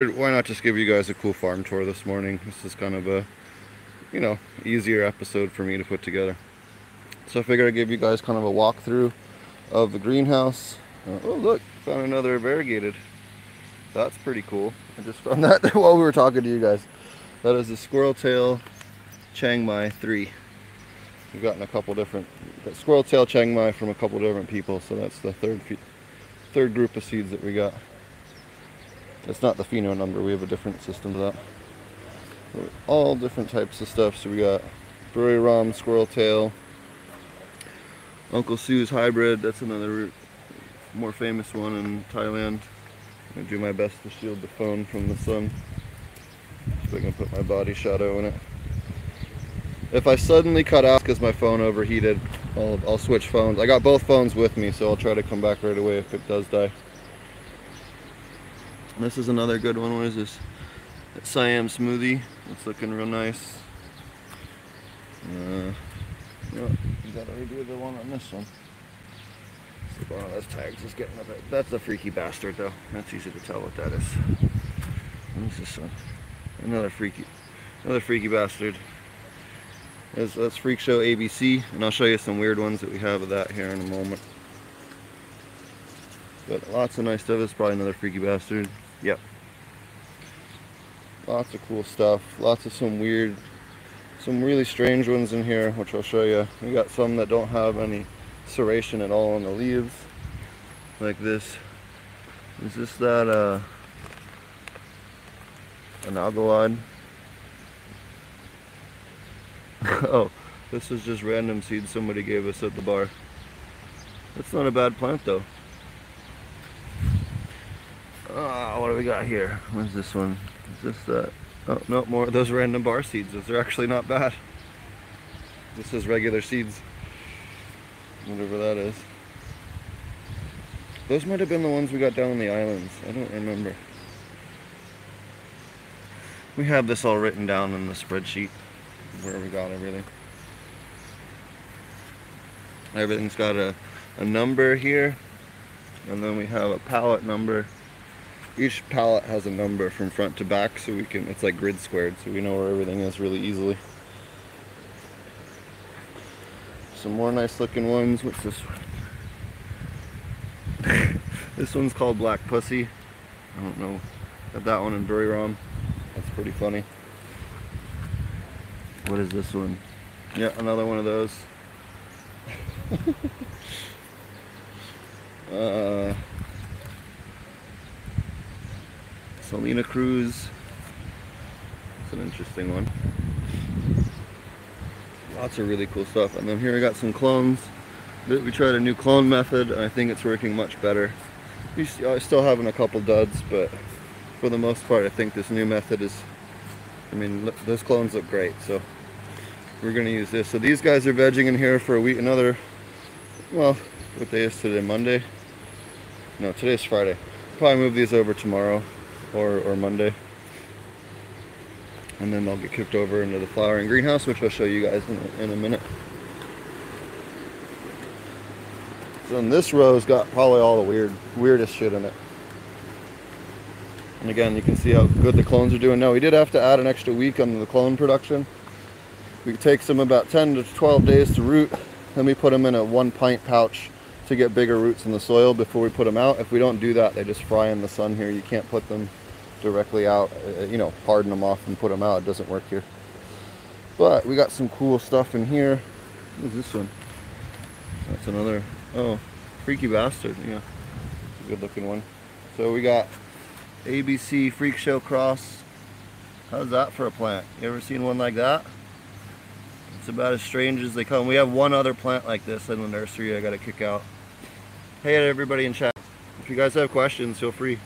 why not just give you guys a cool farm tour this morning? This is kind of a, you know, easier episode for me to put together. So I figured I'd give you guys kind of a walkthrough of the greenhouse. Uh, oh look, found another variegated. That's pretty cool. I just found that while we were talking to you guys. That is the squirrel tail Chiang Mai 3. We've gotten a couple different squirrel tail Chiang Mai from a couple different people, so that's the third third group of seeds that we got. It's not the pheno number, we have a different system to that. All different types of stuff. So we got Buriram, Squirrel Tail, Uncle Sue's Hybrid, that's another more famous one in Thailand. I do my best to shield the phone from the sun. So I can put my body shadow in it. If I suddenly cut out because my phone overheated, I'll, I'll switch phones. I got both phones with me, so I'll try to come back right away if it does die. This is another good one. What is this? Siam smoothie. It's looking real nice. Uh, gotta redo the one on this one. Of those tags is getting a bit. That's a freaky bastard, though. That's easy to tell what that is. What is this one? Another freaky, another freaky bastard. That's, that's Freak Show ABC, and I'll show you some weird ones that we have of that here in a moment. But lots of nice stuff. It's probably another freaky bastard. Yep. Lots of cool stuff. Lots of some weird, some really strange ones in here, which I'll show you. We got some that don't have any serration at all on the leaves. Like this. Is this that, uh, an oh, this is just random seed somebody gave us at the bar. That's not a bad plant though. Oh, what do we got here? What's this one? Is this that? Oh, no, more of those random bar seeds. Those are actually not bad. This is regular seeds. Whatever that is. Those might have been the ones we got down in the islands. I don't remember. We have this all written down in the spreadsheet where we got everything. Everything's got a, a number here. And then we have a pallet number each pallet has a number from front to back so we can it's like grid squared so we know where everything is really easily. Some more nice looking ones. What's this one? This one's called black pussy. I don't know got that one in Buriram that's pretty funny. What is this one? Yeah another one of those. Uh Salina Cruz. It's an interesting one. Lots of really cool stuff. And then here I got some clones. We tried a new clone method and I think it's working much better. I'm still having a couple duds, but for the most part I think this new method is, I mean, those clones look great. So we're gonna use this. So these guys are vegging in here for a week, another, well, what day is today, Monday? No, today's Friday. Probably move these over tomorrow or, or Monday. And then they'll get kicked over into the flowering greenhouse, which I'll show you guys in a, in a minute. So in this row's got probably all the weird, weirdest shit in it. And again, you can see how good the clones are doing. Now, we did have to add an extra week on the clone production. We takes them about 10 to 12 days to root. Then we put them in a one pint pouch to get bigger roots in the soil before we put them out. If we don't do that, they just fry in the sun here. You can't put them directly out, uh, you know, harden them off and put them out. It doesn't work here. But we got some cool stuff in here. What is this one? That's another, oh, Freaky Bastard. Yeah, good looking one. So we got ABC Freak Show Cross. How's that for a plant? You ever seen one like that? It's about as strange as they come. We have one other plant like this in the nursery I got to kick out. Hey everybody in chat. If you guys have questions, feel free.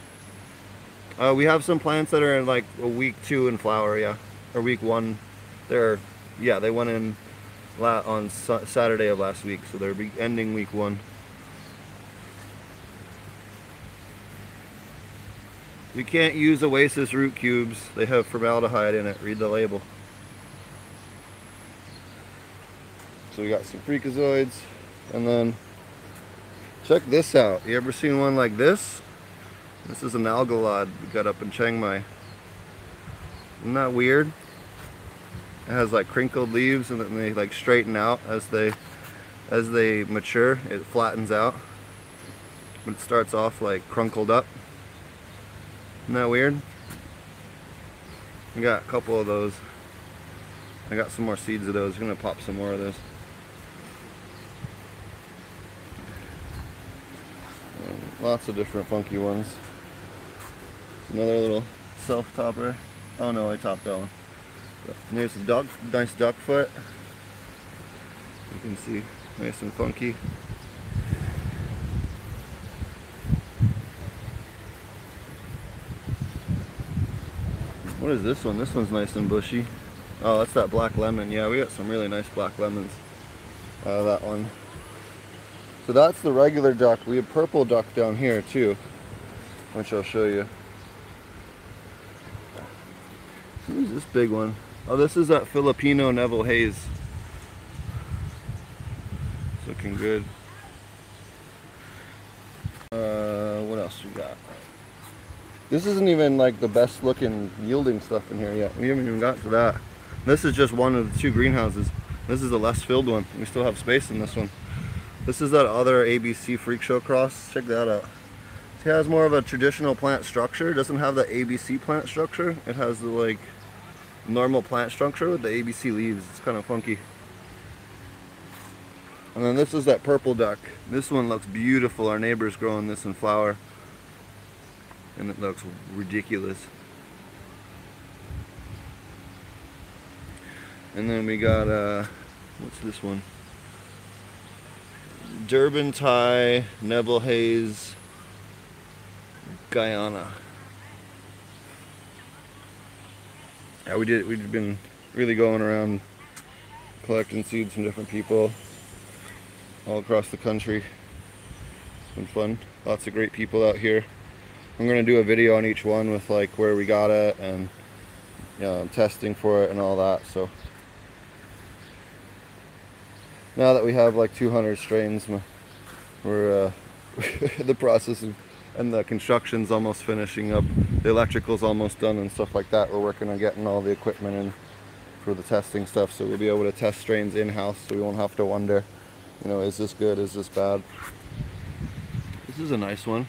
Uh, we have some plants that are in like a week two in flower, yeah, or week one. They're, yeah, they went in on Saturday of last week, so they're ending week one. You can't use Oasis root cubes. They have formaldehyde in it. Read the label. So we got some freakazoids, and then check this out. You ever seen one like this? This is an algalod we got up in Chiang Mai. Isn't that weird? It has like crinkled leaves and then they like straighten out as they as they mature. It flattens out. But it starts off like crunkled up. Isn't that weird? We got a couple of those. I got some more seeds of those. I'm gonna pop some more of those. Lots of different funky ones. Another little self-topper. Oh no, I topped that one. And here's a duck, nice duck foot. You can see, nice and funky. What is this one? This one's nice and bushy. Oh, that's that black lemon. Yeah, we got some really nice black lemons of that one. So that's the regular duck. We have purple duck down here too, which I'll show you. Who's this big one? Oh, this is that Filipino Neville Haze. It's looking good. Uh, what else we got? This isn't even like the best looking yielding stuff in here yet. We haven't even got to that. This is just one of the two greenhouses. This is the less filled one. We still have space in this one. This is that other ABC Freak Show cross. Check that out. It has more of a traditional plant structure. It doesn't have the ABC plant structure. It has the like normal plant structure with the ABC leaves. It's kind of funky. And then this is that purple duck. This one looks beautiful. Our neighbor's growing this in flower. And it looks ridiculous. And then we got, uh, what's this one? Durban Thai, Neville Haze, Guyana. yeah, we did. We've been really going around collecting seeds from different people all across the country. It's been fun. Lots of great people out here. I'm gonna do a video on each one with like where we got it and you know, testing for it and all that. So now that we have like 200 strains, we're uh, the process of and the construction's almost finishing up. The electrical's almost done and stuff like that. We're working on getting all the equipment in for the testing stuff so we'll be able to test strains in-house so we won't have to wonder, you know, is this good, is this bad? This is a nice one.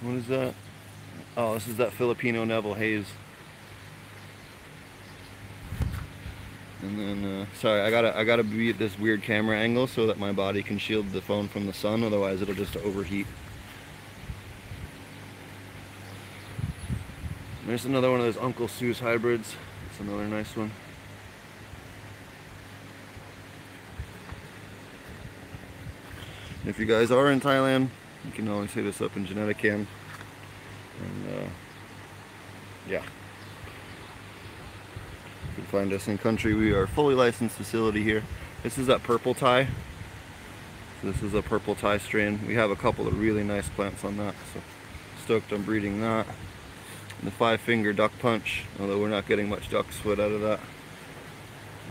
What is that? Oh, this is that Filipino Neville Haze. And then, uh, sorry, I gotta, I gotta be at this weird camera angle so that my body can shield the phone from the sun, otherwise it'll just overheat. There's another one of those Uncle Sue's hybrids. It's another nice one. If you guys are in Thailand, you can always hit us up in Geneticam. And uh, yeah. You can find us in country. We are a fully licensed facility here. This is that purple Thai. This is a purple Thai strain. We have a couple of really nice plants on that. So stoked on breeding that the five finger duck punch, although we're not getting much duck's foot out of that.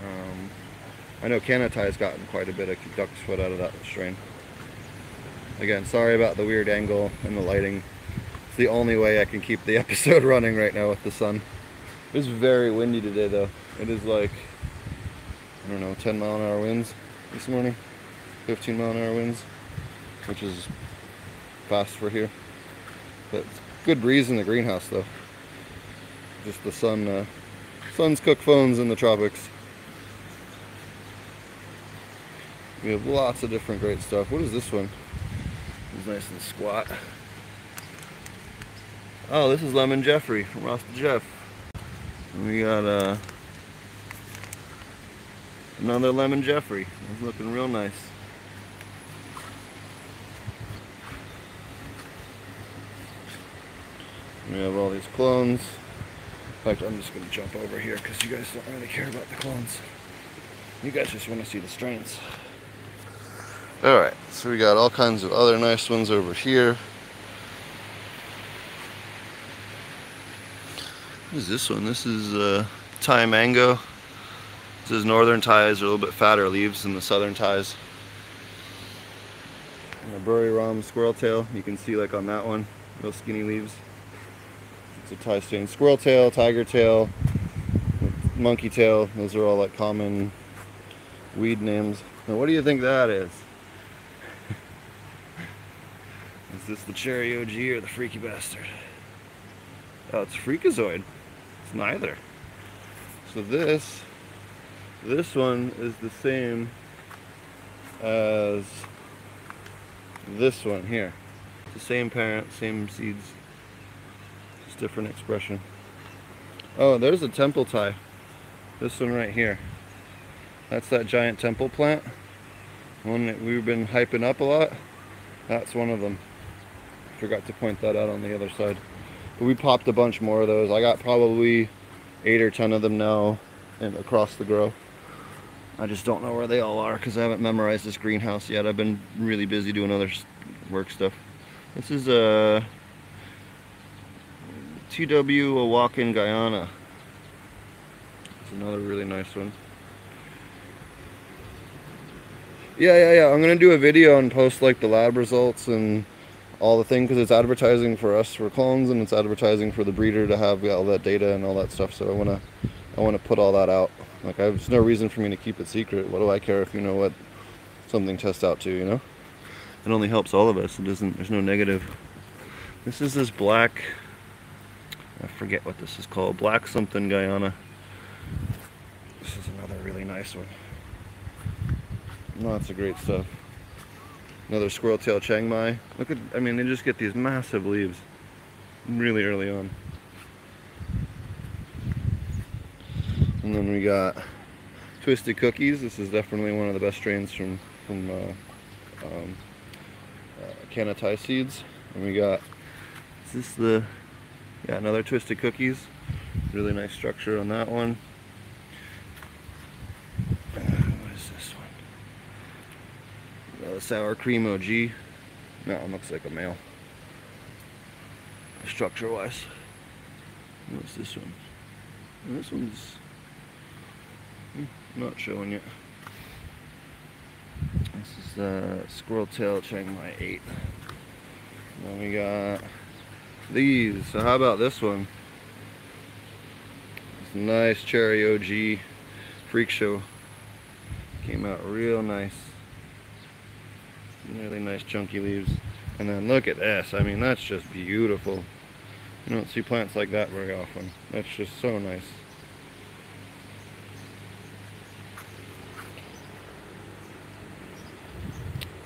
Um, I know has gotten quite a bit of duck's foot out of that strain. Again, sorry about the weird angle and the lighting. It's the only way I can keep the episode running right now with the sun. It's very windy today though. It is like, I don't know, 10 mile an hour winds this morning. 15 mile an hour winds, which is fast for here. But good breeze in the greenhouse though just the sun uh, sun's cooked phones in the tropics we have lots of different great stuff what is this one it's nice and squat oh this is lemon jeffrey from Rasta Jeff we got uh, another lemon jeffrey it's looking real nice we have all these clones in fact, I'm just going to jump over here because you guys don't really care about the clones. You guys just want to see the strains. Alright, so we got all kinds of other nice ones over here. What is this one? This is uh, Thai mango. This is northern Thais, are a little bit fatter leaves than the southern Thais. And a Buriram squirrel tail, you can see like on that one, Real skinny leaves. It's a Thai strain. Squirrel tail, tiger tail, monkey tail. Those are all like common weed names. Now what do you think that is? is this the cherry OG or the freaky bastard? Oh, it's freakazoid. It's neither. So this, this one is the same as this one here. It's the same parent, same seeds, just different expression. Oh, there's a temple Thai. This one right here. That's that giant temple plant. One that we've been hyping up a lot. That's one of them. Forgot to point that out on the other side. We popped a bunch more of those. I got probably eight or ten of them now and across the grow. I just don't know where they all are because I haven't memorized this greenhouse yet. I've been really busy doing other work stuff. This is uh, a TW a walk in Guyana. It's another really nice one. Yeah, yeah, yeah. I'm gonna do a video and post like the lab results and all the thing because it's advertising for us for clones and it's advertising for the breeder to have all that data and all that stuff. So I wanna, I wanna put all that out. Like, I, there's no reason for me to keep it secret. What do I care if you know what something tests out to? You know, it only helps all of us. It doesn't. There's no negative. This is this black. I forget what this is called. Black something Guyana. This is another really nice one. Lots of great stuff. Another squirrel tail Chiang Mai. Look at, I mean, they just get these massive leaves really early on. And then we got Twisted Cookies. This is definitely one of the best strains from, from uh, um, uh, Thai seeds. And we got, is this the, yeah, another Twisted Cookies. Really nice structure on that one. Sour cream OG. One looks like a male. Structure wise. What's this one? This one's hmm, not showing yet. This is the Squirrel Tail Chiang Mai 8. Then we got these. So how about this one? This nice cherry OG freak show. Came out real nice. Really nice chunky leaves. And then look at this. I mean, that's just beautiful. You don't see plants like that very often. That's just so nice.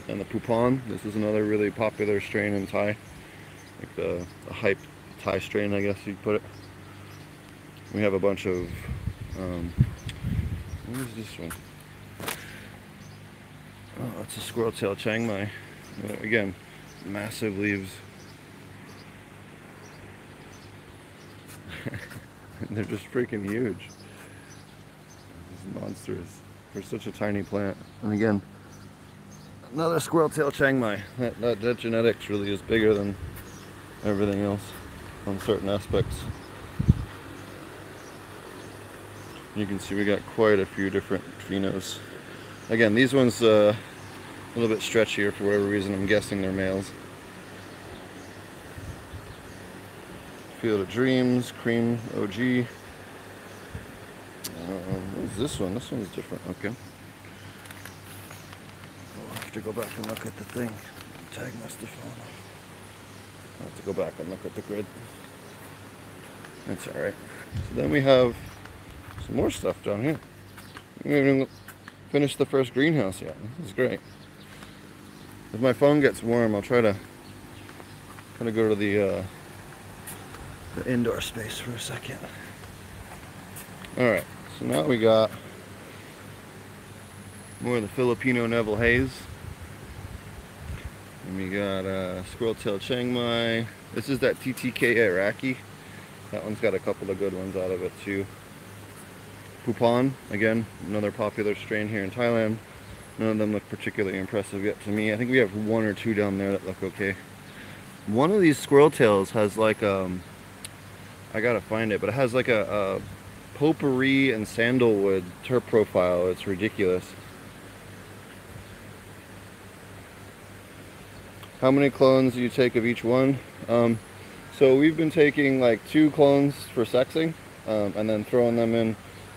And the Poupon, this is another really popular strain in Thai. Like the, the hype Thai strain, I guess you'd put it. We have a bunch of, um, what is this one? It's a squirrel tail Chiang Mai. Again, massive leaves. They're just freaking huge. It's monstrous for such a tiny plant. And again, another squirrel tail Chiang Mai. That, that, that genetics really is bigger than everything else on certain aspects. You can see we got quite a few different phenos. Again, these ones uh, a little bit stretchier for whatever reason. I'm guessing they're males. Field of Dreams, Cream OG. Uh, what's this one? This one's different. Okay. I'll have to go back and look at the thing. Tag must have fallen off. I'll have to go back and look at the grid. That's alright. So then we have some more stuff down here. We haven't even finished the first greenhouse yet. This is great. If my phone gets warm, I'll try to kind of go to the, uh, the indoor space for a second. Alright, so now we got more of the Filipino Neville Haze. And we got uh, Squirrel Tail Chiang Mai. This is that TTK Iraqi. That one's got a couple of good ones out of it too. Pupon, again, another popular strain here in Thailand. None of them look particularly impressive yet to me. I think we have one or two down there that look okay. One of these squirrel tails has like um I gotta find it, but it has like a, a potpourri and sandalwood terp profile. It's ridiculous. how many clones do you take of each one? Um, so we've been taking like two clones for sexing um, and then throwing them in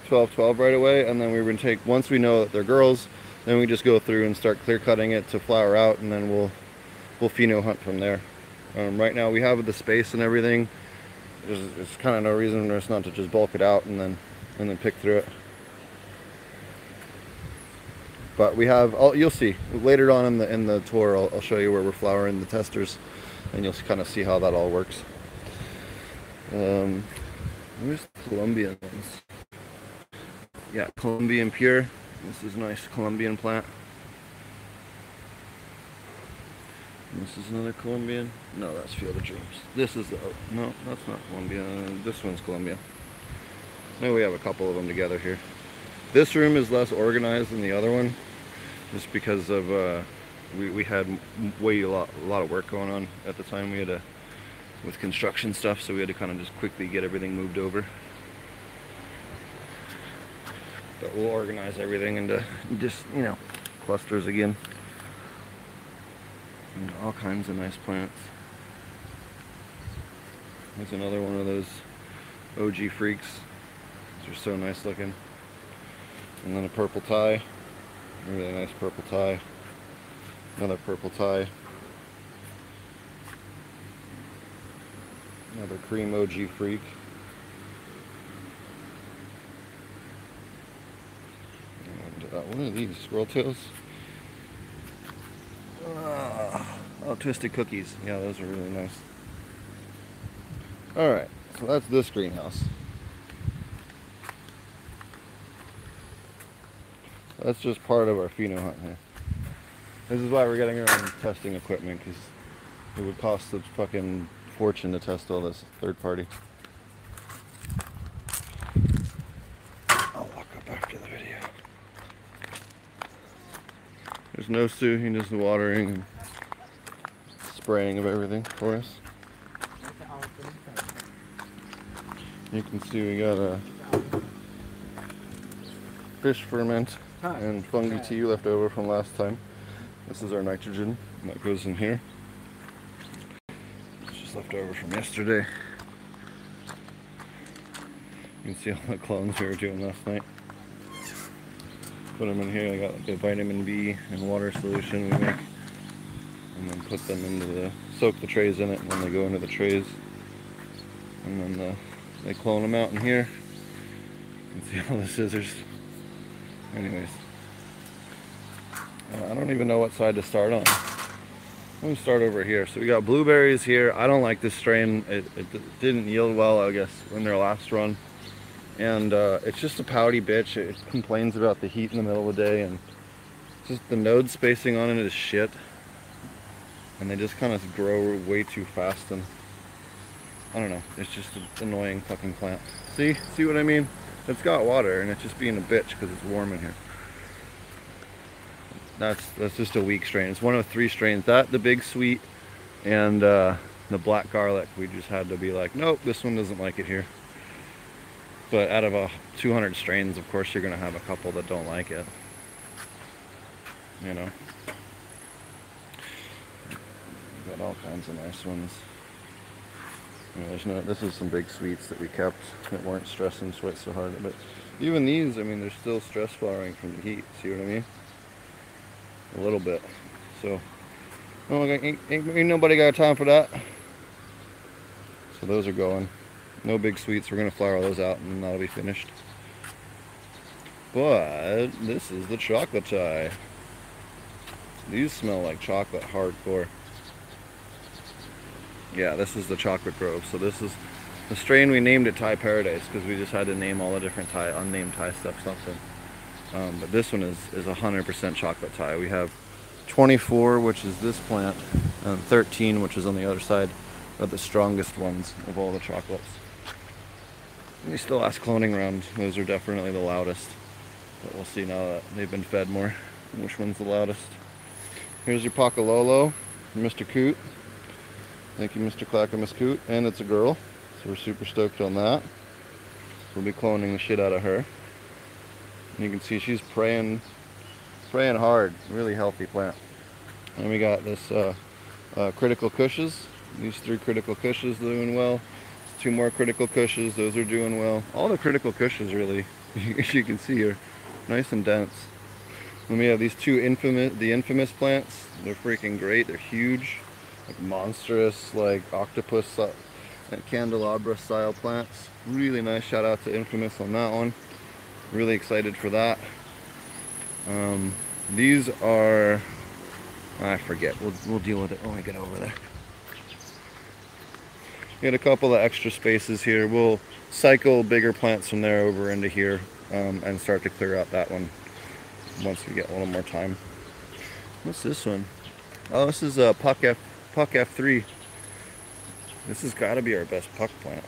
12-12 right away. And then we're gonna take, once we know that they're girls, then we just go through and start clear cutting it to flower out and then we'll, we'll pheno hunt from there. Um, right now we have the space and everything. There's, there's kind of no reason for us not to just bulk it out and then, and then pick through it. But we have, oh, you'll see later on in the in the tour. I'll, I'll, show you where we're flowering the testers, and you'll kind of see how that all works. Um, where's Colombian ones? Yeah, Colombian pure. This is a nice Colombian plant. And this is another Colombian. No, that's Field of Dreams. This is the, oh, no, that's not Colombia. This one's Colombia. Now we have a couple of them together here. This room is less organized than the other one just because of uh, we, we had way a lot, a lot of work going on at the time we had to with construction stuff so we had to kind of just quickly get everything moved over but we'll organize everything into just you know clusters again and all kinds of nice plants there's another one of those OG freaks these are so nice looking and then a purple Thai Really nice purple Thai. Another purple Thai. Another cream OG freak. And uh, one of these squirrel tails. Uh, oh, twisted cookies. Yeah, those are really nice. Alright, so that's this greenhouse. That's just part of our pheno hunt here. This is why we're getting our own testing equipment because it would cost a fucking fortune to test all this third party. I'll walk up after the video. No Sue, he does the watering and spraying of everything for us. You can see we got a fish ferment and fungi tea left over from last time. This is our nitrogen that goes in here. It's just left over from yesterday. You can see all the clones we were doing last night. Put them in here. I got the vitamin B and water solution we make. And then put them into the, soak the trays in it and then they go into the trays. And then the, they clone them out in here. You can see all the scissors anyways uh, I don't even know what side to start on let me start over here so we got blueberries here I don't like this strain it, it didn't yield well I guess in their last run and uh, it's just a pouty bitch it complains about the heat in the middle of the day and just the node spacing on it is shit and they just kind of grow way too fast and I don't know it's just an annoying fucking plant see see what I mean it's got water and it's just being a bitch because it's warm in here. That's that's just a weak strain. It's one of three strains. That, the big sweet, and uh, the black garlic. We just had to be like, nope, this one doesn't like it here. But out of a 200 strains, of course, you're going to have a couple that don't like it. You know? Got all kinds of nice ones. You know, there's no, this is some big sweets that we kept that weren't stressing sweat so hard. But even these, I mean, they're still stress flowering from the heat. See what I mean? A little bit. So, oh, ain't, ain't, ain't nobody got time for that. So those are going. No big sweets. We're going to flower those out and that'll be finished. But this is the chocolate Thai. These smell like chocolate hardcore. Yeah, this is the Chocolate Grove. So this is the strain we named it Thai Paradise because we just had to name all the different Thai, unnamed Thai stuff something. Um, but this one is, is 100% chocolate Thai. We have 24, which is this plant, and 13, which is on the other side, are the strongest ones of all the chocolates. We still ask cloning round. Those are definitely the loudest. But we'll see now that they've been fed more, which one's the loudest. Here's your Pakalolo, Mr. Coot. Thank you, Mr. Clackamas Coot. And it's a girl, so we're super stoked on that. We'll be cloning the shit out of her. And you can see she's praying, praying hard. Really healthy plant. And we got this uh, uh, critical Kushes. These three critical Kushes doing well. Two more critical Kushes, those are doing well. All the critical Kushes really, as you can see are nice and dense. Then we have these two infamous, the infamous plants. They're freaking great. They're huge, like monstrous, like octopus uh, candelabra style plants. Really nice. Shout out to Infamous on that one. Really excited for that. Um, these are, I forget. We'll we'll deal with it when we get over there. Get a couple of extra spaces here. We'll cycle bigger plants from there over into here um, and start to clear out that one once we get a little more time. What's this one? Oh, this is a Puck F Puck F3. This has got to be our best puck plant.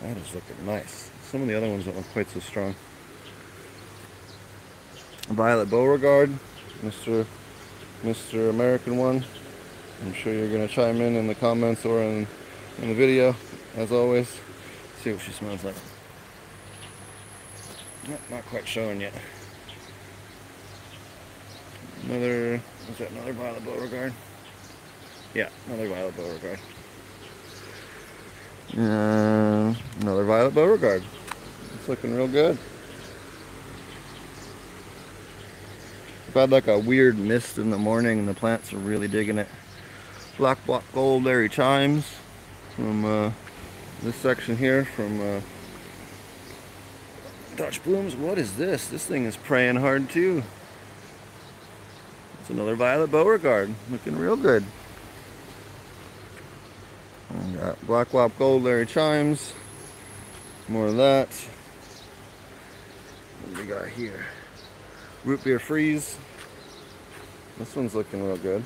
That is looking nice. Some of the other ones don't look quite so strong. Violet Beauregard, Mr. Mr. American one. I'm sure you're going to chime in in the comments or in, in the video, as always. See what she smells like. Not, not quite showing yet. Another, is that another Violet Beauregard? Yeah, another Violet Beauregard. Uh, another Violet Beauregard. It's looking real good. I've had like a weird mist in the morning and the plants are really digging it. Black Block Gold Larry Chimes from uh, this section here from uh, Dutch Blooms. What is this? This thing is praying hard too. It's another Violet Beauregard. Looking real good. And got Black Wop Gold Larry Chimes. More of that. What do we got here? Root Beer Freeze. This one's looking real good.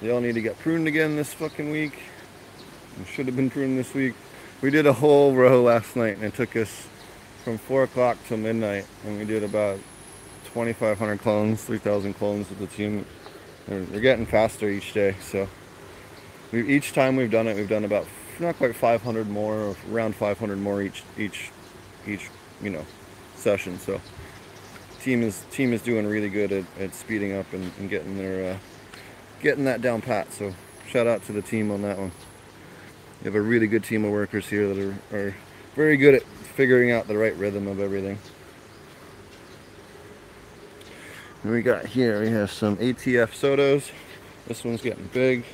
They all need to get pruned again this fucking week. should have been pruned this week. We did a whole row last night and it took us from 4 o'clock till midnight and we did about 2,500 clones, 3,000 clones with the team. They're, getting faster each day, so we, each time we've done it, we've done about not quite 500 more, around 500 more each each each you know session. So team is team is doing really good at, at speeding up and, and getting their uh, getting that down pat. So shout out to the team on that one. You have a really good team of workers here that are, are very good at figuring out the right rhythm of everything. And we got here, we have some ATF Sotos. This one's getting big.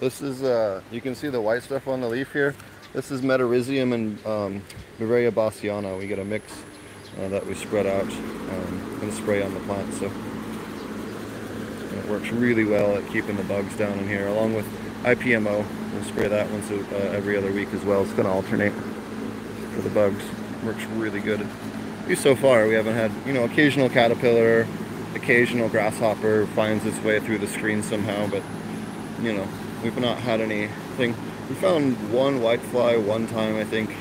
This is, uh, you can see the white stuff on the leaf here. This is Metarhizium and um, Beauveria bassiana. We get a mix uh, that we spread out um, and spray on the plant. So works really well at keeping the bugs down in here, along with IPMO. We'll spray that once uh, every other week as well. It's going to alternate for the bugs. Works really good. At least so far, we haven't had, you know, occasional caterpillar, occasional grasshopper finds its way through the screen somehow, but you know, we've not had anything. We found one whitefly one time, I think,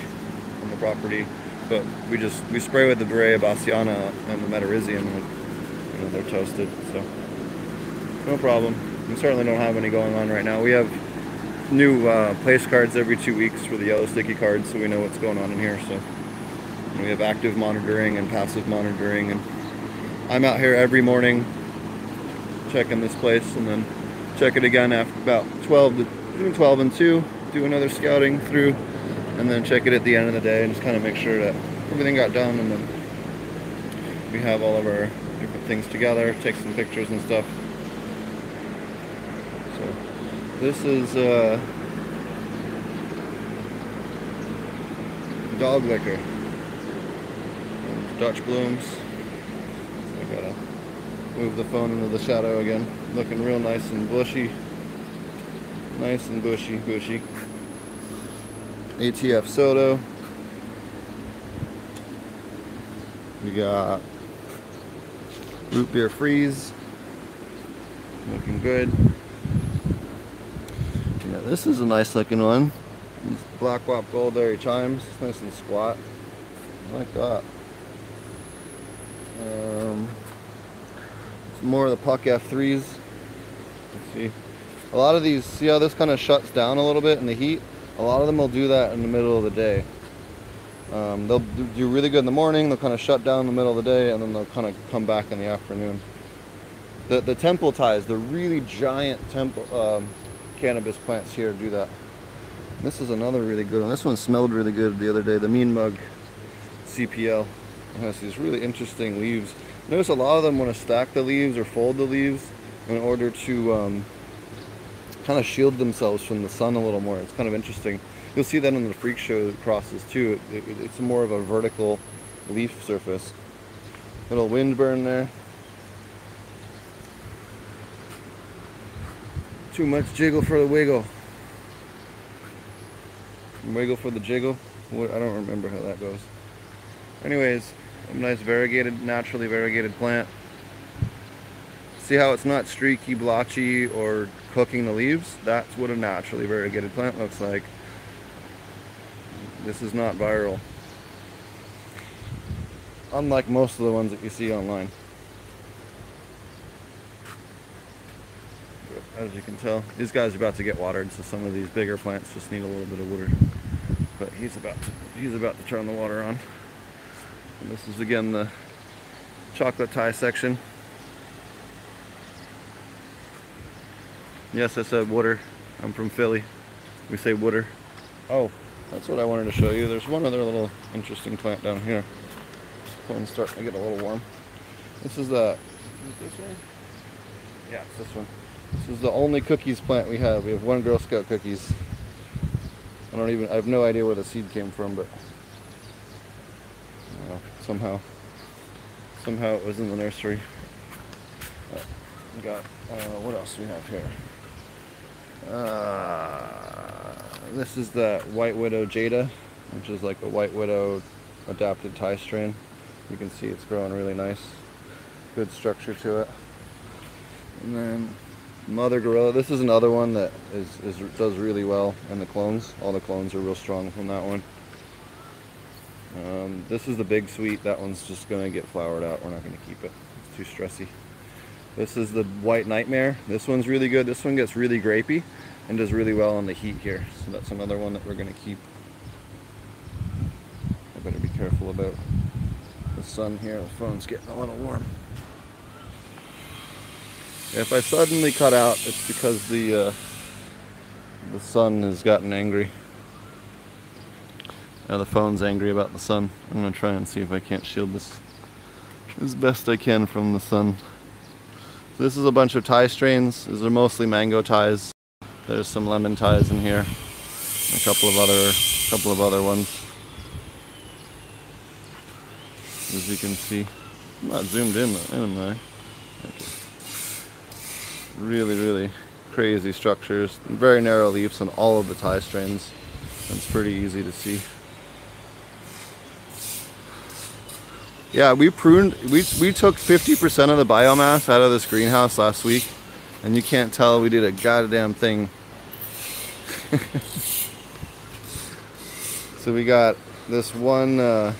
on the property, but we just we spray with the Beauveria bassiana and the Metarhizium, and you know they're toasted, so no problem. We certainly don't have any going on right now. We have new uh, place cards every two weeks for the yellow sticky cards, so we know what's going on in here. So we have active monitoring and passive monitoring and I'm out here every morning checking this place and then check it again after about 12 to between 12 and 2 do another scouting through and then check it at the end of the day and just kind of make sure that everything got done and then we have all of our different things together take some pictures and stuff this is uh, dog liquor Dutch blooms I Gotta move the phone into the shadow again. Looking real nice and bushy. Nice and bushy, bushy. ATF Soto. We got root beer freeze. Looking good. This is a nice looking one. Black Wop Gold Dairy Chimes. Nice and squat. I like that. Um, more of the Puck F3s. Let's see. A lot of these, see how this kind of shuts down a little bit in the heat? A lot of them will do that in the middle of the day. Um, they'll do really good in the morning, they'll kind of shut down in the middle of the day, and then they'll kind of come back in the afternoon. The, the temple Thais, the really giant temple um, cannabis plants here do that. This is another really good one. This one smelled really good the other day. The Mean Mug CPL. It has these really interesting leaves. Notice a lot of them want to stack the leaves or fold the leaves in order to um, kind of shield themselves from the sun a little more. It's kind of interesting. You'll see that in the freak show crosses too. It, it, it's more of a vertical leaf surface. Little wind burn there. Too much jiggle for the wiggle. Wiggle for the jiggle. I don't remember how that goes. Anyways, a nice variegated, naturally variegated plant. See how it's not streaky, blotchy, or cooking the leaves? That's what a naturally variegated plant looks like. This is not viral. Unlike most of the ones that you see online. As you can tell, these guys are about to get watered, so some of these bigger plants just need a little bit of water. But he's about to, he's about to turn the water on. And this is again the chocolate Thai section. Yes, I said water. I'm from Philly. We say water. Oh, that's what I wanted to show you. There's one other little interesting plant down here. Phone's starting to get a little warm. This is the this one? Yeah, it's this one. This is the only cookies plant we have. We have one Girl Scout cookies. I don't even I have no idea where the seed came from, but know, somehow somehow it was in the nursery. Uh, we got uh, what else we have here? Uh, this is the White Widow Jada, which is like a White Widow adapted Thai strain. You can see it's growing really nice. Good structure to it. And then Mother Gorilla. This is another one that is, is does really well in the clones. All the clones are real strong from that one. Um, this is the big sweet. That one's just going to get flowered out. We're not going to keep it. It's too stressy. This is the White Nightmare. This one's really good. This one gets really grapey and does really well on the heat here. So that's another one that we're going to keep. I better be careful about the sun here. The phone's getting a little warm. If I suddenly cut out, it's because the uh, the sun has gotten angry. Now the phone's angry about the sun. I'm gonna try and see if I can't shield this as best I can from the sun. So this is a bunch of Thai strains. These are mostly mango Thais. There's some lemon Thais in here. A couple of other couple of other ones. As you can see. I'm not zoomed in, am I? Okay. Really, really crazy structures. Very narrow leaves on all of the Thai strains. It's pretty easy to see. Yeah, we pruned, we, we took 50% of the biomass out of this greenhouse last week, and you can't tell we did a goddamn thing. so we got this one uh,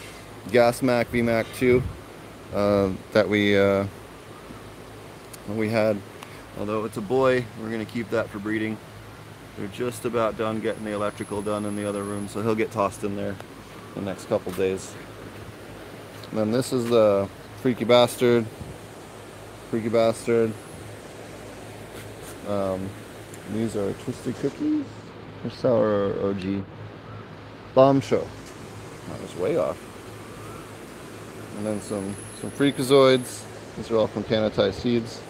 Gasmac VMAC 2 uh, that we, uh, we had. Although it's a boy, we're going to keep that for breeding. They're just about done getting the electrical done in the other room, so he'll get tossed in there the next couple days. And then this is the Freaky Bastard. Freaky Bastard. Um, these are Twisted Cookies or Sour OG. Bombshell. That was way off. And then some, some Freakazoids. These are all from Canatai Seeds.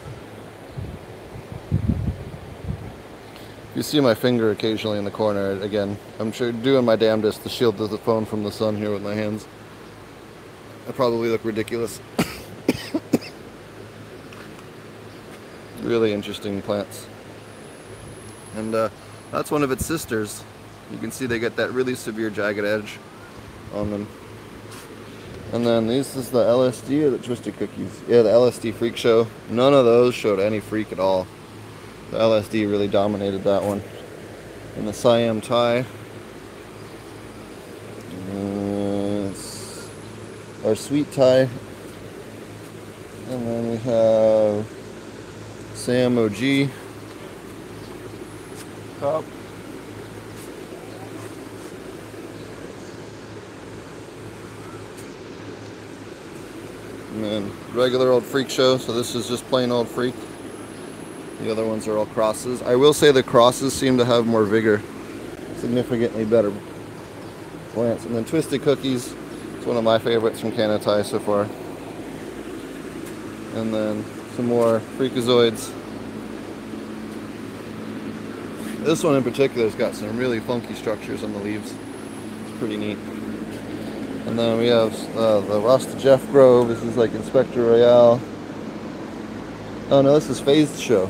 You see my finger occasionally in the corner. Again, I'm sure doing my damnedest to shield the phone from the sun here with my hands. I probably look ridiculous. really interesting plants. And uh, that's one of its sisters. You can see they get that really severe jagged edge on them. And then this is the LSD or the Twisted Cookies? Yeah, the LSD Freak Show. None of those showed any freak at all. The LSD really dominated that one. And the Siam Thai. our sweet Thai. And then we have Sam OG cup. And then regular old freak show. So this is just plain old freak. The other ones are all crosses. I will say the crosses seem to have more vigor. Significantly better plants. And then Twisted Cookies. It's one of my favorites from Canatai so far. And then some more Freakazoids. This one in particular has got some really funky structures on the leaves. It's pretty neat. And then we have uh, the Rasta Jeff Grove. This is like Inspector Royale. Oh no, this is Phased Show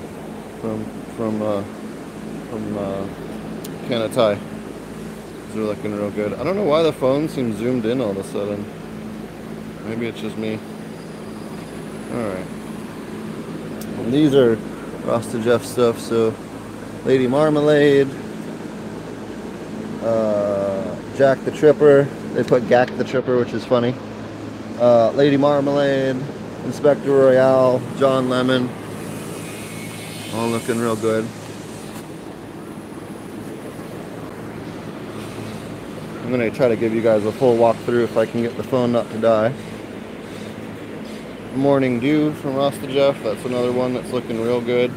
from from uh, from uh, Canatai. These are looking real good. I don't know why the phone seems zoomed in all of a sudden. Maybe it's just me. Alright. These are Rasta Jeff stuff, so Lady Marmalade, uh, Jack the Tripper. They put Gak the Tripper, which is funny. Uh, Lady Marmalade, Inspector Royale, John Lemon. All looking real good. I'm to try to give you guys a full walkthrough if I can get the phone not to die. Morning Dew from Rasta Jeff. That's another one that's looking real good.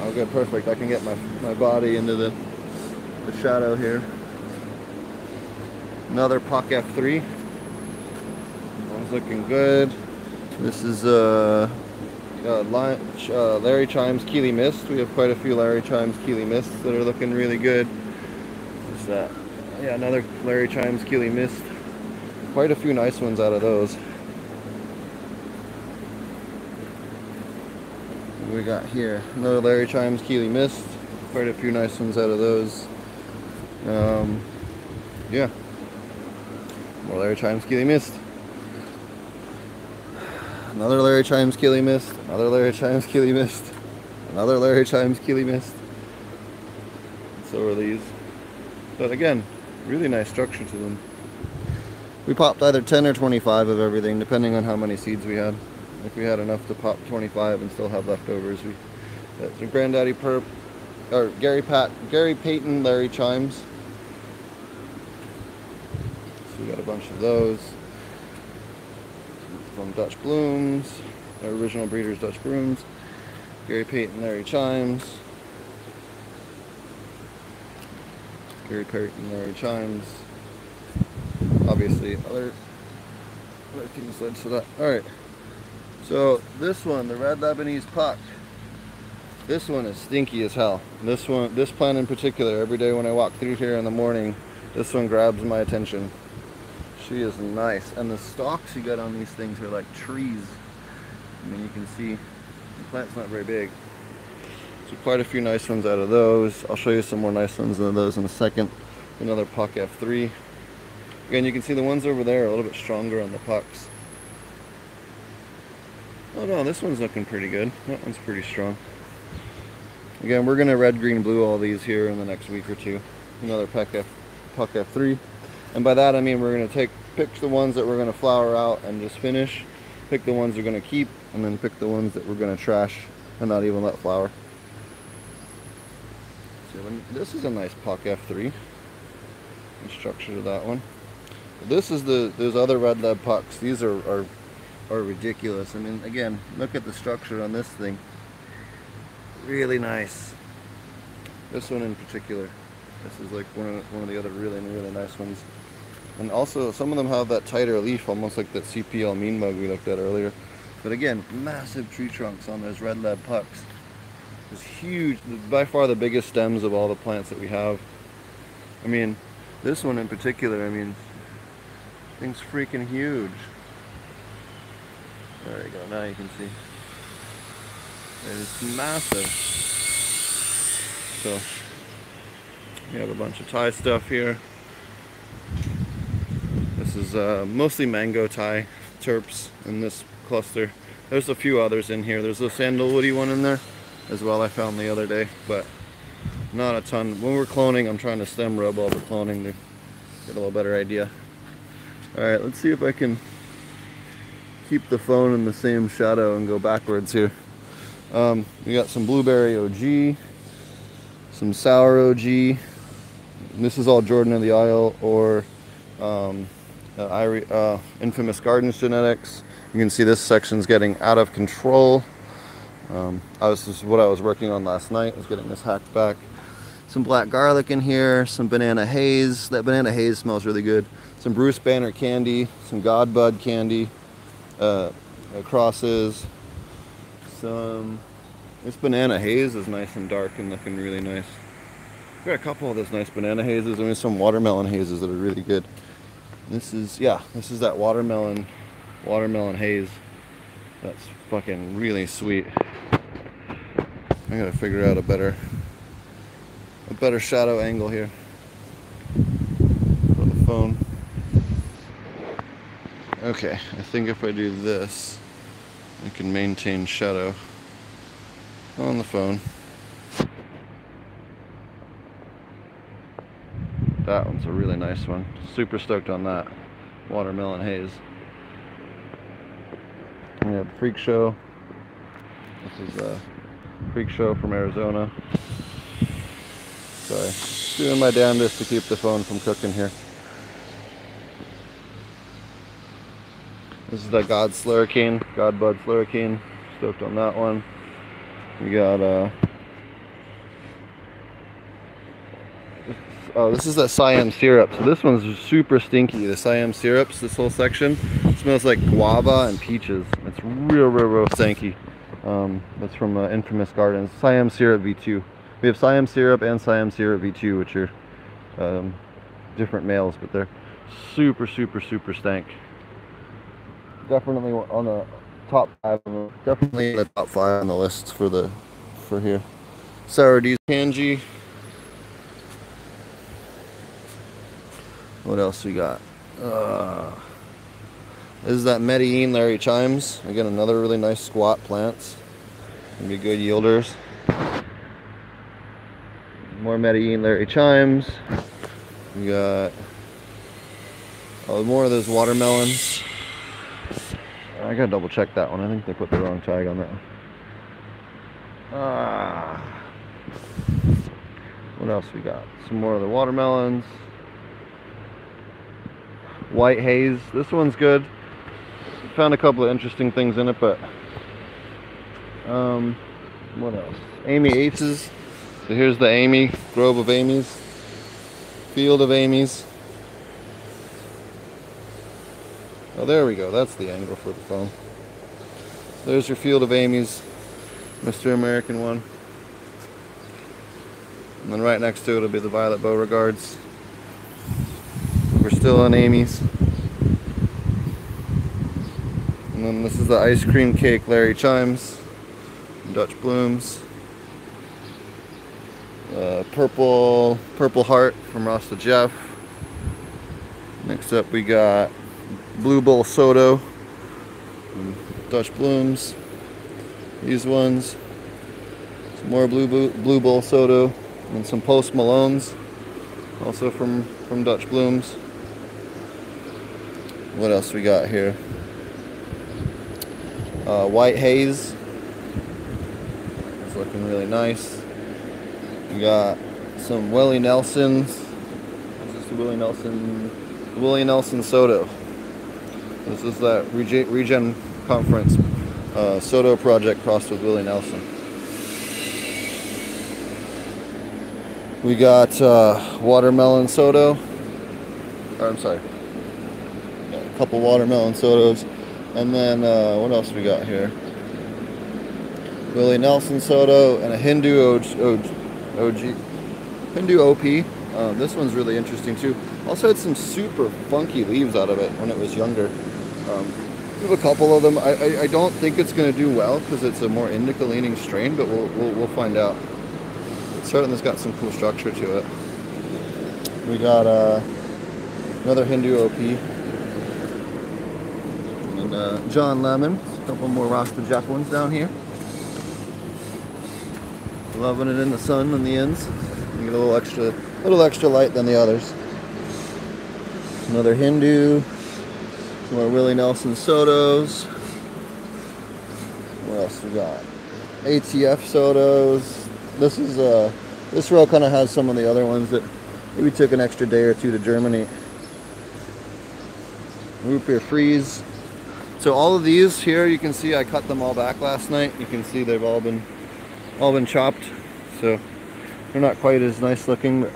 Okay, perfect. I can get my, my body into the, the shadow here. Another Puck F3. One's looking good. This is uh, uh, uh, Larry Chimes Keely Mist. We have quite a few Larry Chimes Keely Mists that are looking really good. What's that? Yeah, another Larry Chimes Keely Mist. Quite a few nice ones out of those. we got here? Another Larry Chimes Keely Mist. Quite a few nice ones out of those. Um, yeah. More Larry Chimes Keely Mist. Another Larry Chimes Keeley Mist. Another Larry Chimes Keeley Mist. Another Larry Chimes Keeley Mist. So are these. But again, really nice structure to them. We popped either 10 or 25 of everything, depending on how many seeds we had if we had enough to pop 25 and still have leftovers. We got some Granddaddy Perp, or Gary Pat, Gary Payton, Larry Chimes. So we got a bunch of those from Dutch Blooms, original breeders Dutch Blooms, Gary Payton, Larry Chimes, Gary Payton, Larry Chimes. Obviously, other other things led to that. All right. So this one, the red Lebanese puck, this one is stinky as hell. This one, this plant in particular, every day when I walk through here in the morning, this one grabs my attention. She is nice. And the stalks you got on these things are like trees. I mean, you can see the plant's not very big. So quite a few nice ones out of those. I'll show you some more nice ones of those in a second. Another puck F3. Again, you can see the ones over there are a little bit stronger on the pucks. Oh no, this one's looking pretty good. That one's pretty strong. Again, we're to red, green, blue all these here in the next week or two. Another Puck, F, Puck F3. And by that I mean we're to take pick the ones that we're to flower out and just finish. Pick the ones we're to keep. And then pick the ones that we're to trash and not even let flower. So this is a nice Puck F3. The structure to that one. This is the, those other red lead pucks. These are, are are ridiculous. I mean, again, look at the structure on this thing. Really nice. This one in particular. This is like one of, one of the other really, really nice ones. And also, some of them have that tighter leaf, almost like that CPL mean mug we looked at earlier. But again, massive tree trunks on those red lead pucks. It's huge, by far the biggest stems of all the plants that we have. I mean, this one in particular, I mean, thing's freaking huge. There you go, now you can see. It's massive. So, we have a bunch of Thai stuff here. This is uh, mostly mango Thai terps in this cluster. There's a few others in here. There's a sandalwoody one in there as well I found the other day, but not a ton. When we're cloning, I'm trying to stem rub all the cloning to get a little better idea. Alright, let's see if I can keep the phone in the same shadow and go backwards here. Um, we got some blueberry OG, some sour OG. And this is all Jordan of the Isle or um, uh, uh, Infamous Gardens genetics. You can see this section's getting out of control. Um, I was, this is what I was working on last night, was getting this hacked back. Some black garlic in here, some banana haze. That banana haze smells really good. Some Bruce Banner candy, some God Bud candy, uh, uh, crosses, some, this banana haze is nice and dark and looking really nice. We Got a couple of those nice banana hazes and some watermelon hazes that are really good. This is, yeah, this is that watermelon, watermelon haze. That's fucking really sweet. I gotta figure out a better, a better shadow angle here for the phone. Okay, I think if I do this, I can maintain shadow on the phone. That one's a really nice one. Super stoked on that. Watermelon haze. We have Freak Show. This is a Freak Show from Arizona. Sorry. Doing my damnedest to keep the phone from cooking here. This is the God Slurricane, God Bud Slurricane. Stoked on that one. We got uh Oh, this is that Siam syrup. So this one's super stinky. The Siam syrups, this whole section, smells like guava and peaches. It's real, real, real stinky. Um, that's from uh, Infamous Gardens. Siam syrup V2. We have Siam syrup and Siam syrup V2, which are um, different males, but they're super, super, super stank. Definitely on the top five. Definitely in the top five on the list for the for here. Sour D's Kanji. What else we got? Uh, this is that Medellin Larry Chimes. Again, another really nice squat plants. Gonna be good yielders. More Medellin Larry Chimes. We got oh, more of those watermelons. I gotta double check that one. I think they put the wrong tag on that one. Ah. What else we got? Some more of the watermelons white haze. This one's good. Found a couple of interesting things in it, but um, what else? Amy Aces. So here's the Amy, Grove of Amy's, Field of Amy's. Oh, there we go. That's the angle for the phone. There's your Field of Amy's, Mr. American one. And then right next to it will be the Violet Beauregards. We're still on Amy's. And then this is the ice cream cake Larry Chimes, Dutch Blooms. Uh, purple purple heart from Rasta Jeff. Next up we got Blue Bowl Soda, Dutch Blooms. These ones. Some more Blue Blue Bowl Soda and some Post Malones, also from from Dutch Blooms what else we got here? Uh, white haze. It's looking really nice. We got some Willie Nelson's. This is this the Willie Nelson? Willie Nelson Soto. This is that Regen, Regen Conference uh, Soto project crossed with Willie Nelson. We got uh, watermelon Soto. Or, I'm sorry, couple watermelon sodas. And then uh, what else we got here? Willie Nelson soda and a Hindu OG, OG Hindu OP. Uh, this one's really interesting too. Also had some super funky leaves out of it when it was younger. Um, we have a couple of them. I, I, I don't think it's going to do well because it's a more indica leaning strain, but we'll, we'll, we'll find out. It's certainly got some cool structure to it. We got uh, another Hindu OP uh, John Lemon. A couple more Rasta Jeff ones down here. Loving it in the sun on the ends. You get a little extra, little extra light than the others. Another Hindu. Some more Willie Nelson Sotos. What else we got? ATF Sotos. This is uh, this row kind of has some of the other ones that maybe took an extra day or two to germinate. Root beer freeze So all of these here, you can see I cut them all back last night. You can see they've all been all been chopped. So they're not quite as nice looking, but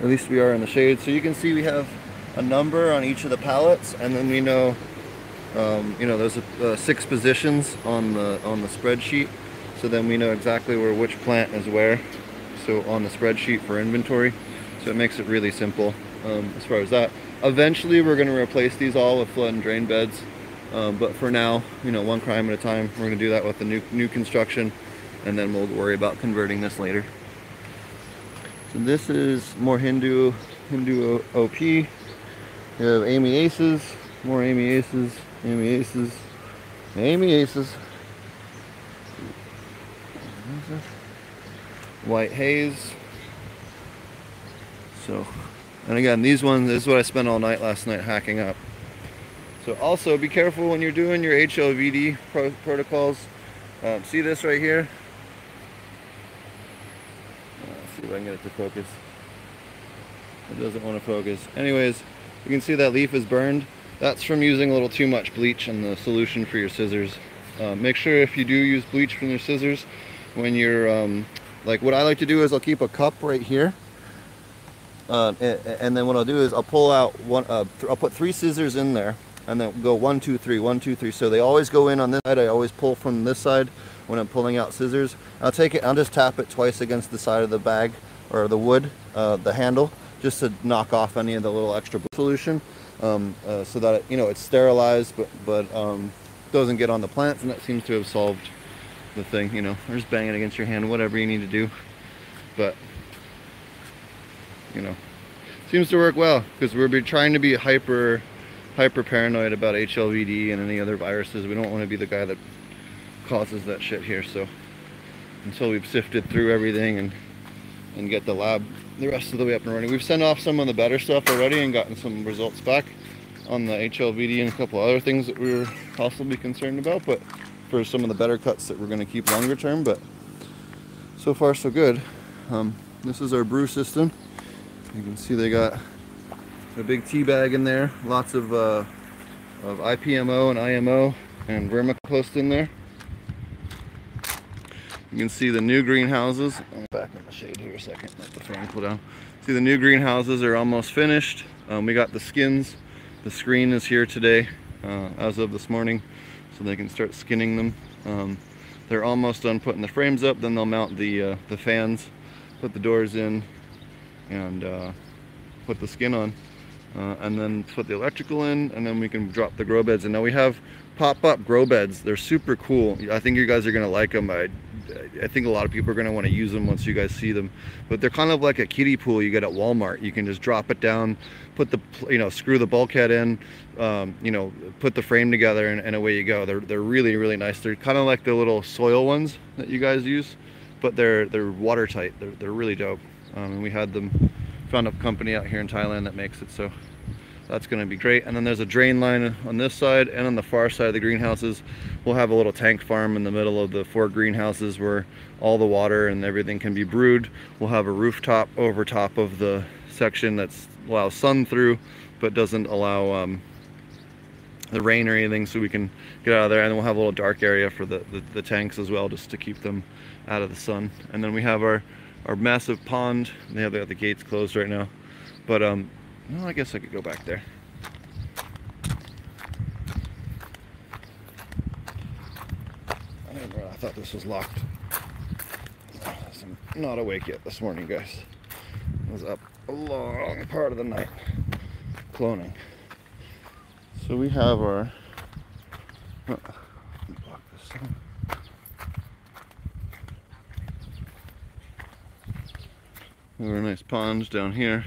at least we are in the shade. So you can see we have a number on each of the pallets, and then we know, um, you know, there's a, uh, six positions on the on the spreadsheet. So then we know exactly where which plant is where. So on the spreadsheet for inventory. So it makes it really simple um, as far as that. Eventually, we're going to replace these all with flood and drain beds. Um, but for now, you know, one crime at a time. We're going to do that with the new new construction, and then we'll worry about converting this later. So this is more Hindu Hindu OP. We have Amy Aces, more Amy Aces, Amy Aces, Amy Aces. White Haze. So, and again, these ones, this is what I spent all night last night hacking up. So also be careful when you're doing your HLVD pro protocols. Um, see this right here? Uh, let's see if I can get it to focus. It doesn't want to focus. Anyways, you can see that leaf is burned. That's from using a little too much bleach in the solution for your scissors. Uh, make sure if you do use bleach from your scissors, when you're, um, like what I like to do is I'll keep a cup right here. Uh, and, and, then what I'll do is I'll pull out one, uh, I'll put three scissors in there and then go one, two, three, one, two, three. So they always go in on this side. I always pull from this side when I'm pulling out scissors. I'll take it, I'll just tap it twice against the side of the bag or the wood, uh, the handle, just to knock off any of the little extra solution um, uh, so that, it, you know, it's sterilized but, but um, doesn't get on the plants and that seems to have solved the thing, you know, or just bang it against your hand, whatever you need to do. But, you know, seems to work well because we're trying to be hyper hyper paranoid about HLVD and any other viruses. We don't want to be the guy that causes that shit here. So until we've sifted through everything and and get the lab the rest of the way up and running. We've sent off some of the better stuff already and gotten some results back on the HLVD and a couple other things that we were possibly concerned about, but for some of the better cuts that we're going to keep longer term, but so far so good. Um, this is our brew system. You can see they got a big tea bag in there, lots of, uh, of IPMO and IMO and vermicompost in there. You can see the new greenhouses. I'm back in the shade here a second, let the fan cool down. See the new greenhouses are almost finished. Um, we got the skins. The screen is here today, uh, as of this morning, so they can start skinning them. Um, they're almost done putting the frames up, then they'll mount the, uh, the fans, put the doors in, and uh, put the skin on uh, and then put the electrical in and then we can drop the grow beds. And now we have pop-up grow beds. They're super cool. I think you guys are gonna like them I, I think a lot of people are gonna want to use them once you guys see them. But they're kind of like a kiddie pool you get at Walmart. You can just drop it down put the you know screw the bulkhead in um, you know put the frame together and, and away you go. They're, they're really really nice. They're kind of like the little soil ones that you guys use but they're they're watertight. They're, they're really dope. Um, and we had them found a company out here in Thailand that makes it so that's going to be great. And then there's a drain line on this side and on the far side of the greenhouses. We'll have a little tank farm in the middle of the four greenhouses where all the water and everything can be brewed. We'll have a rooftop over top of the section that's allows sun through but doesn't allow um, the rain or anything so we can get out of there. And we'll have a little dark area for the, the, the tanks as well just to keep them out of the sun. And then we have our our massive pond. They have, they have the gates closed right now. But, um, well, I guess I could go back there. I, I thought this was locked. I'm not awake yet this morning, guys. I was up a long part of the night cloning. So we have our... Uh, We have a nice pond down here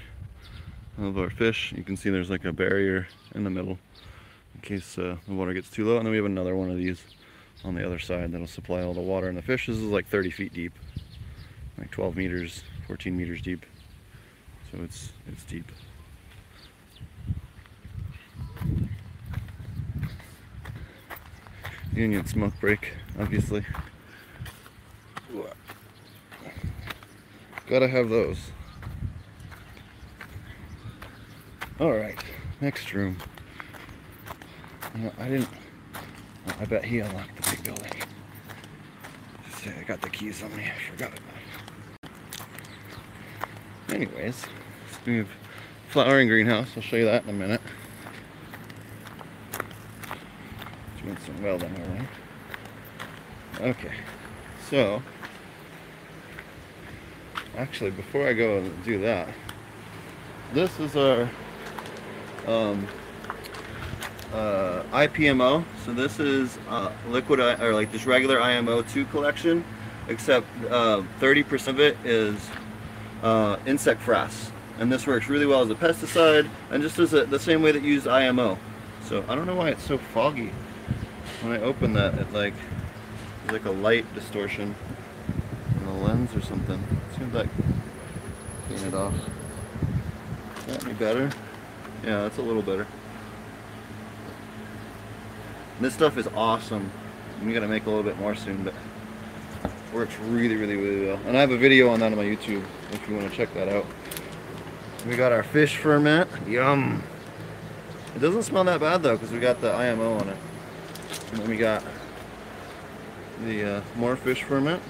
of our fish. You can see there's like a barrier in the middle in case uh, the water gets too low. And then we have another one of these on the other side that'll supply all the water. And the fish, this is like 30 feet deep, like 12 meters, 14 meters deep. So it's, it's deep. Union smoke break, obviously. Gotta have those. All right, next room. I didn't, Oh, I bet he unlocked the big building. I got the keys on me. I forgot. Anyways, we have flowering greenhouse. I'll show you that in a minute. Doing some welding around. Okay, so actually, before I go and do that, this is our um, uh, IPMO. So this is uh, liquid or like this regular IMO 2 collection, except 30% uh, of it is uh, insect frass. And this works really well as a pesticide and just as a, the same way that you use IMO. So I don't know why it's so foggy. When I open that, it like, like a light distortion lens or something. Seems like clean it off. That any better? Yeah, that's a little better. This stuff is awesome. I'm gonna make a little bit more soon, but works really, really, really well. And I have a video on that on my YouTube if you want to check that out. We got our fish ferment. Yum. It doesn't smell that bad though because we got the IMO on it. And then we got the uh, more fish ferment.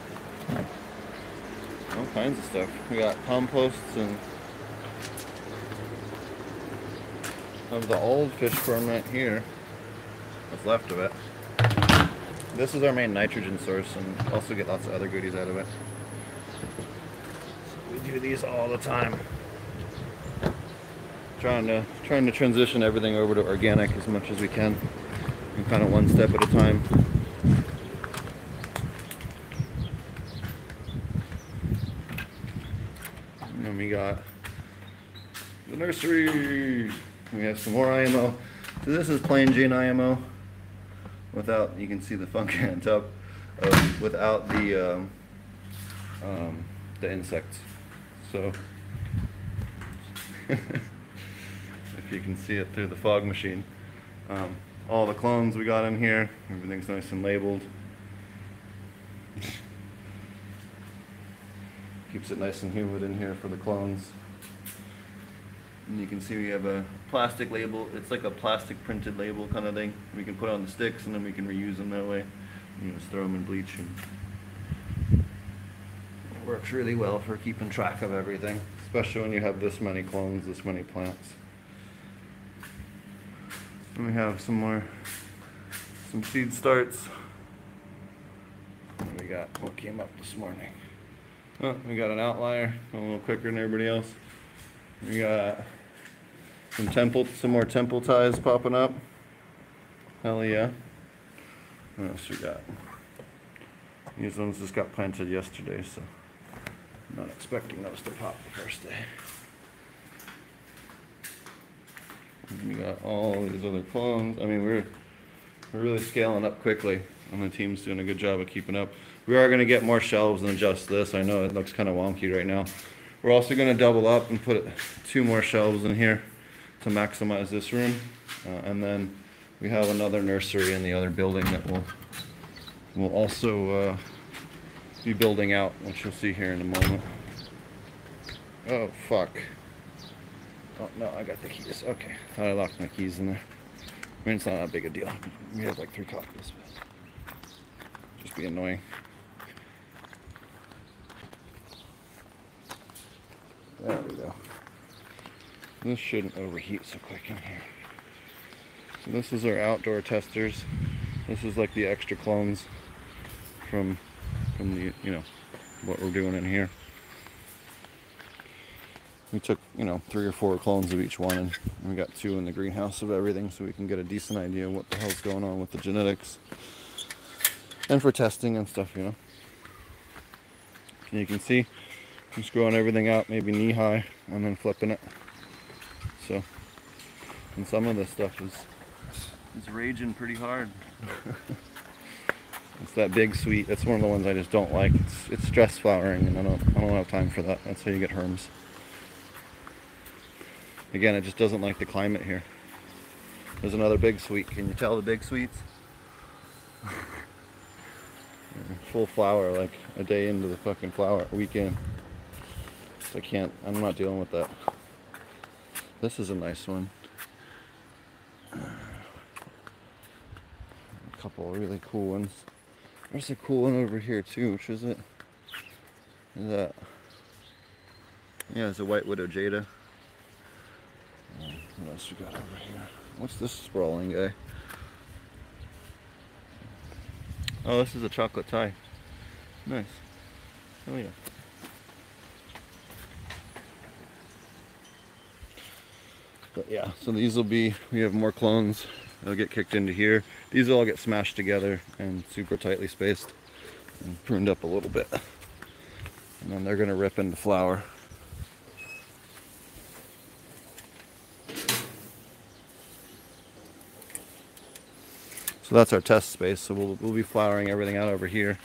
All kinds of stuff. We got composts and of the old fish ferment here. What's left of it. This is our main nitrogen source and also get lots of other goodies out of it. We do these all the time. Trying to trying to transition everything over to organic as much as we can. And kind of one step at a time. And then we got the nursery. We have some more IMO. So this is plain Jane IMO without, you can see the funky on top, um, without the, um, um, the insects. So, if you can see it through the fog machine. Um, all the clones we got in here, everything's nice and labeled. Keeps it nice and humid in here for the clones. And you can see we have a plastic label. It's like a plastic printed label kind of thing. We can put on the sticks and then we can reuse them that way. You know, just throw them in bleach and it works really well for keeping track of everything, especially when you have this many clones, this many plants. And we have some more, some seed starts. We got what came up this morning. Oh, we got an outlier, a little quicker than everybody else. We got some temple, some more temple Thais popping up. Hell yeah. What else we got? These ones just got planted yesterday, so I'm not expecting those to pop the first day. We got all these other clones. I mean, we're we're really scaling up quickly, and the team's doing a good job of keeping up. We are going to get more shelves than just this. I know it looks kind of wonky right now. We're also going to double up and put two more shelves in here to maximize this room. Uh, and then we have another nursery in the other building that we'll, we'll also uh, be building out, which you'll see here in a moment. Oh, fuck. Oh, no, I got the keys. Okay, thought I locked my keys in there. I mean, it's not that big a deal. We have like three copies. Just be annoying. There we go. This shouldn't overheat so quick in here. So this is our outdoor testers. This is like the extra clones from from the you know what we're doing in here. We took you know three or four clones of each one, and we got two in the greenhouse of everything, so we can get a decent idea what the hell's going on with the genetics, and for testing and stuff, you know. And you can see just growing everything out maybe knee high and then flipping it. So, and some of this stuff is is raging pretty hard. it's that big sweet. That's one of the ones I just don't like. It's it's stress flowering, and I don't I don't have time for that. That's how you get herms. Again, it just doesn't like the climate here. There's another big sweet. Can you tell the big sweets? Full flower, like a day into the fucking flower weekend. I can't, I'm not dealing with that. This is a nice one. couple of really cool ones. There's a cool one over here too. Which is it? Is that? Yeah, it's a White Widow Jada. Uh, what else we got over here? What's this sprawling guy? Oh, this is a chocolate Thai. Nice. Oh yeah. But yeah, so these will be, we have more clones. They'll get kicked into here. These will all get smashed together and super tightly spaced and pruned up a little bit. And then they're gonna rip into flower. So that's our test space. So we'll, we'll be flowering everything out over here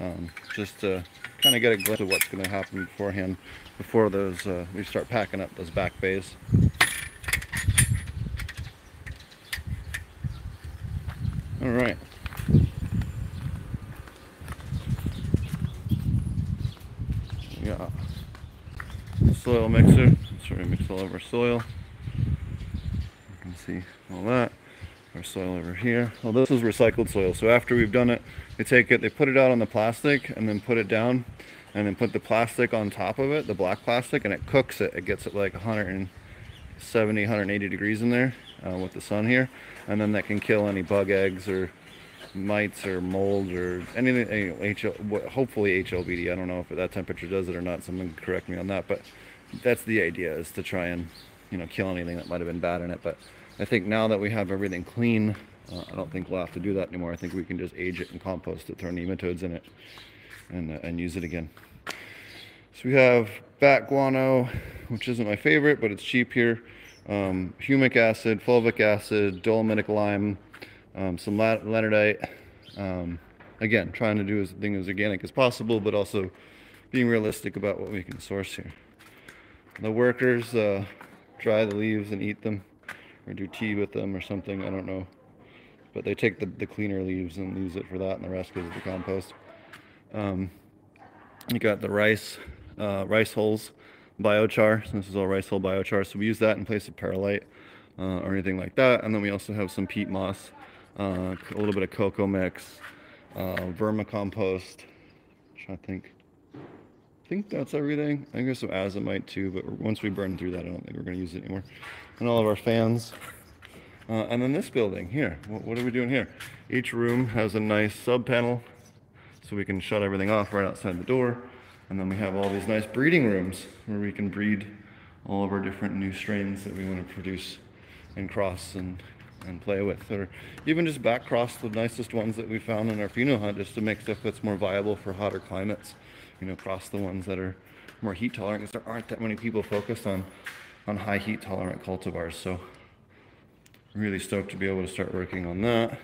um, just to kind of get a glimpse of what's going to happen beforehand before those uh, we start packing up those back bays. All right. Yeah. Soil mixer. Sorry, to mix all of our soil. You can see all that. Our soil over here. Well, this is recycled soil. So after we've done it, they take it, they put it out on the plastic and then put it down and then put the plastic on top of it, the black plastic, and it cooks it. It gets it like 170, 180 degrees in there uh, with the sun here. And then that can kill any bug eggs or mites or mold or anything hopefully HLVD I don't know if that temperature does it or not. Someone correct me on that. But that's the idea is to try and you know kill anything that might have been bad in it. But I think now that we have everything clean uh, I don't think we'll have to do that anymore. I think we can just age it and compost it throw nematodes in it and, uh, and use it again. So we have bat guano which isn't my favorite but it's cheap here um, humic acid, fulvic acid, dolomitic lime, um, some leonardite. Um, again, trying to do as thing as organic as possible, but also being realistic about what we can source here. The workers uh, dry the leaves and eat them, or do tea with them or something. I don't know, but they take the, the cleaner leaves and use it for that, and the rest goes to the compost. Um, you got the rice, uh, rice hulls biochar. So this is all rice hull biochar. So we use that in place of perlite uh, or anything like that. And then we also have some peat moss, uh, a little bit of cocoa mix, uh, vermicompost. I think. I think that's everything. I think there's some azomite too, but once we burn through that, I don't think we're going to use it anymore. And all of our fans. Uh, and then this building here, what, what, are we doing here? Each room has a nice sub panel so we can shut everything off right outside the door. And then we have all these nice breeding rooms where we can breed all of our different new strains that we want to produce and cross and, and play with. Or even just back cross the nicest ones that we found in our pheno hunt just to make stuff that's more viable for hotter climates. You know, cross the ones that are more heat tolerant because there aren't that many people focused on, on high heat tolerant cultivars. So really stoked to be able to start working on that.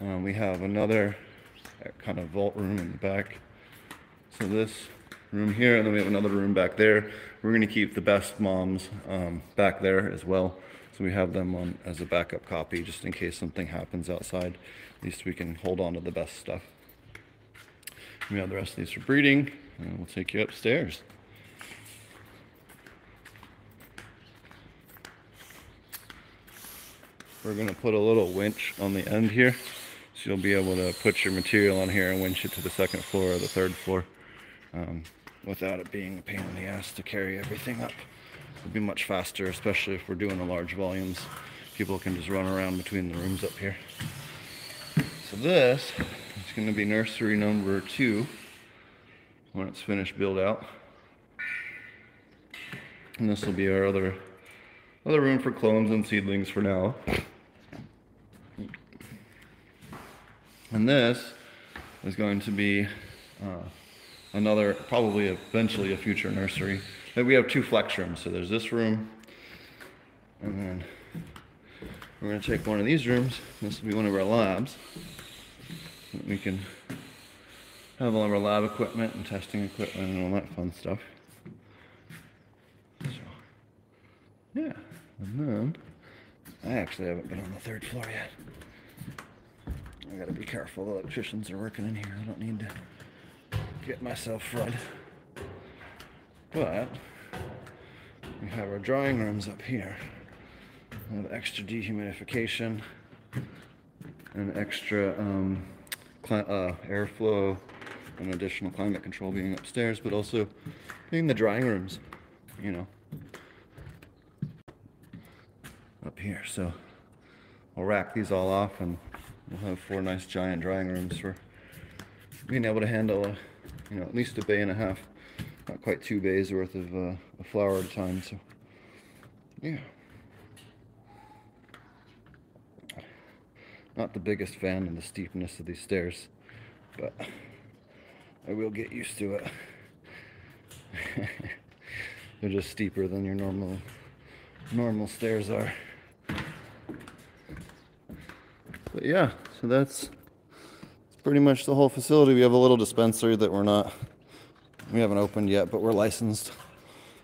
Um, we have another kind of vault room in the back so this room here, and then we have another room back there. We're gonna keep the best moms um, back there as well. So we have them on as a backup copy, just in case something happens outside. At least we can hold on to the best stuff. We have the rest of these for breeding, and we'll take you upstairs. We're gonna put a little winch on the end here. So you'll be able to put your material on here and winch it to the second floor or the third floor um, without it being a pain in the ass to carry everything up. It'll be much faster, especially if we're doing the large volumes. People can just run around between the rooms up here. So this is going to be nursery number two when it's finished build out. And this will be our other other room for clones and seedlings for now. And this is going to be uh, another, probably eventually a future nursery. Then we have two flex rooms. So there's this room, and then we're gonna take one of these rooms. This will be one of our labs. We can have all of our lab equipment and testing equipment and all that fun stuff. So, yeah, and then I actually haven't been on the third floor yet. I gotta be careful. The electricians are working in here. I don't need to get myself fried. But we have our drying rooms up here with extra dehumidification. an extra um, uh, airflow and additional climate control being upstairs, but also being the drying rooms, you know, up here. So I'll rack these all off and we'll have four nice giant drying rooms for being able to handle a, you know, at least a bay and a half, not quite two bays worth of uh, a flower at a time. So yeah. Not the biggest fan of the steepness of these stairs, but I will get used to it. They're just steeper than your normal normal stairs are. But yeah, so that's pretty much the whole facility. We have a little dispensary that we're not we haven't opened yet, but we're licensed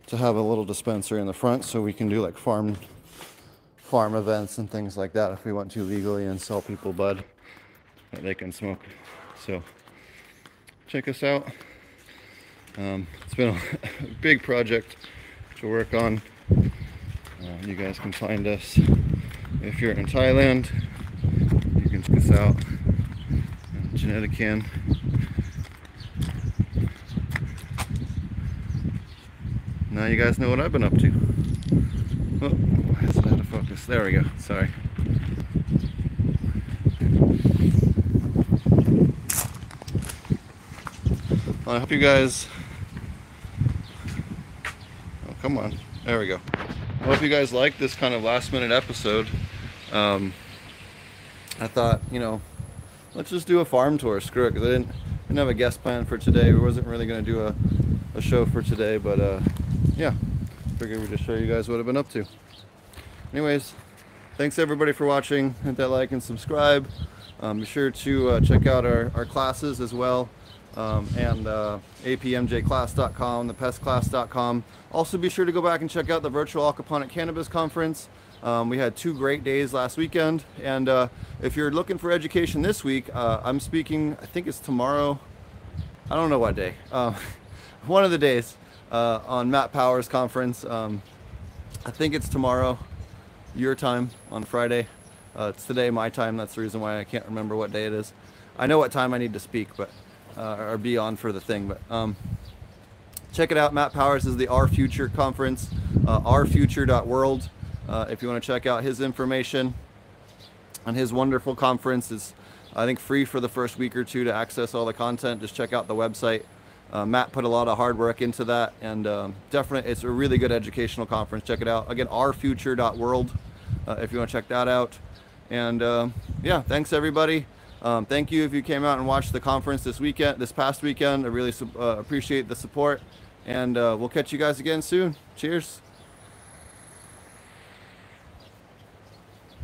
to have a little dispensary in the front so we can do like farm farm events and things like that if we want to legally and sell people bud that they can smoke. So check us out. Um, it's been a big project to work on. Uh, you guys can find us if you're in Thailand. You can check us out. Now you guys know what I've been up to. Oh focus. There we go. Sorry. Well, I hope you guys. Oh, come on. There we go. I hope you guys like this kind of last minute episode. Um, I thought, you know, let's just do a farm tour. Screw it, because I didn't, didn't have a guest plan for today. We wasn't really going to do a, a show for today, but uh, yeah, figured we'd just show you guys what I've been up to anyways, thanks everybody for watching. Hit that like and subscribe. Um, be sure to uh, check out our, our classes as well. Um, and uh, apmjclass.com, thepestclass.com. Also be sure to go back and check out the virtual aquaponic cannabis conference. Um, we had two great days last weekend. And uh, if you're looking for education this week, uh, I'm speaking, I think it's tomorrow. I don't know what day. Uh, one of the days uh, on Matt Powers conference. Um, I think it's tomorrow your time on Friday. Uh, it's today my time. That's the reason why I can't remember what day it is. I know what time I need to speak, but uh, or be on for the thing. But um, check it out. Matt Powers is the Our Future conference, uh, ourfuture.world. Uh, if you want to check out his information and his wonderful conference, is I think free for the first week or two to access all the content. Just check out the website. Uh, Matt put a lot of hard work into that, and um, definitely, it's a really good educational conference. Check it out. Again, ourfuture.world uh, if you want to check that out. And uh, yeah, thanks everybody. Um, thank you if you came out and watched the conference this weekend, this past weekend. I really uh, appreciate the support, and uh, we'll catch you guys again soon. Cheers.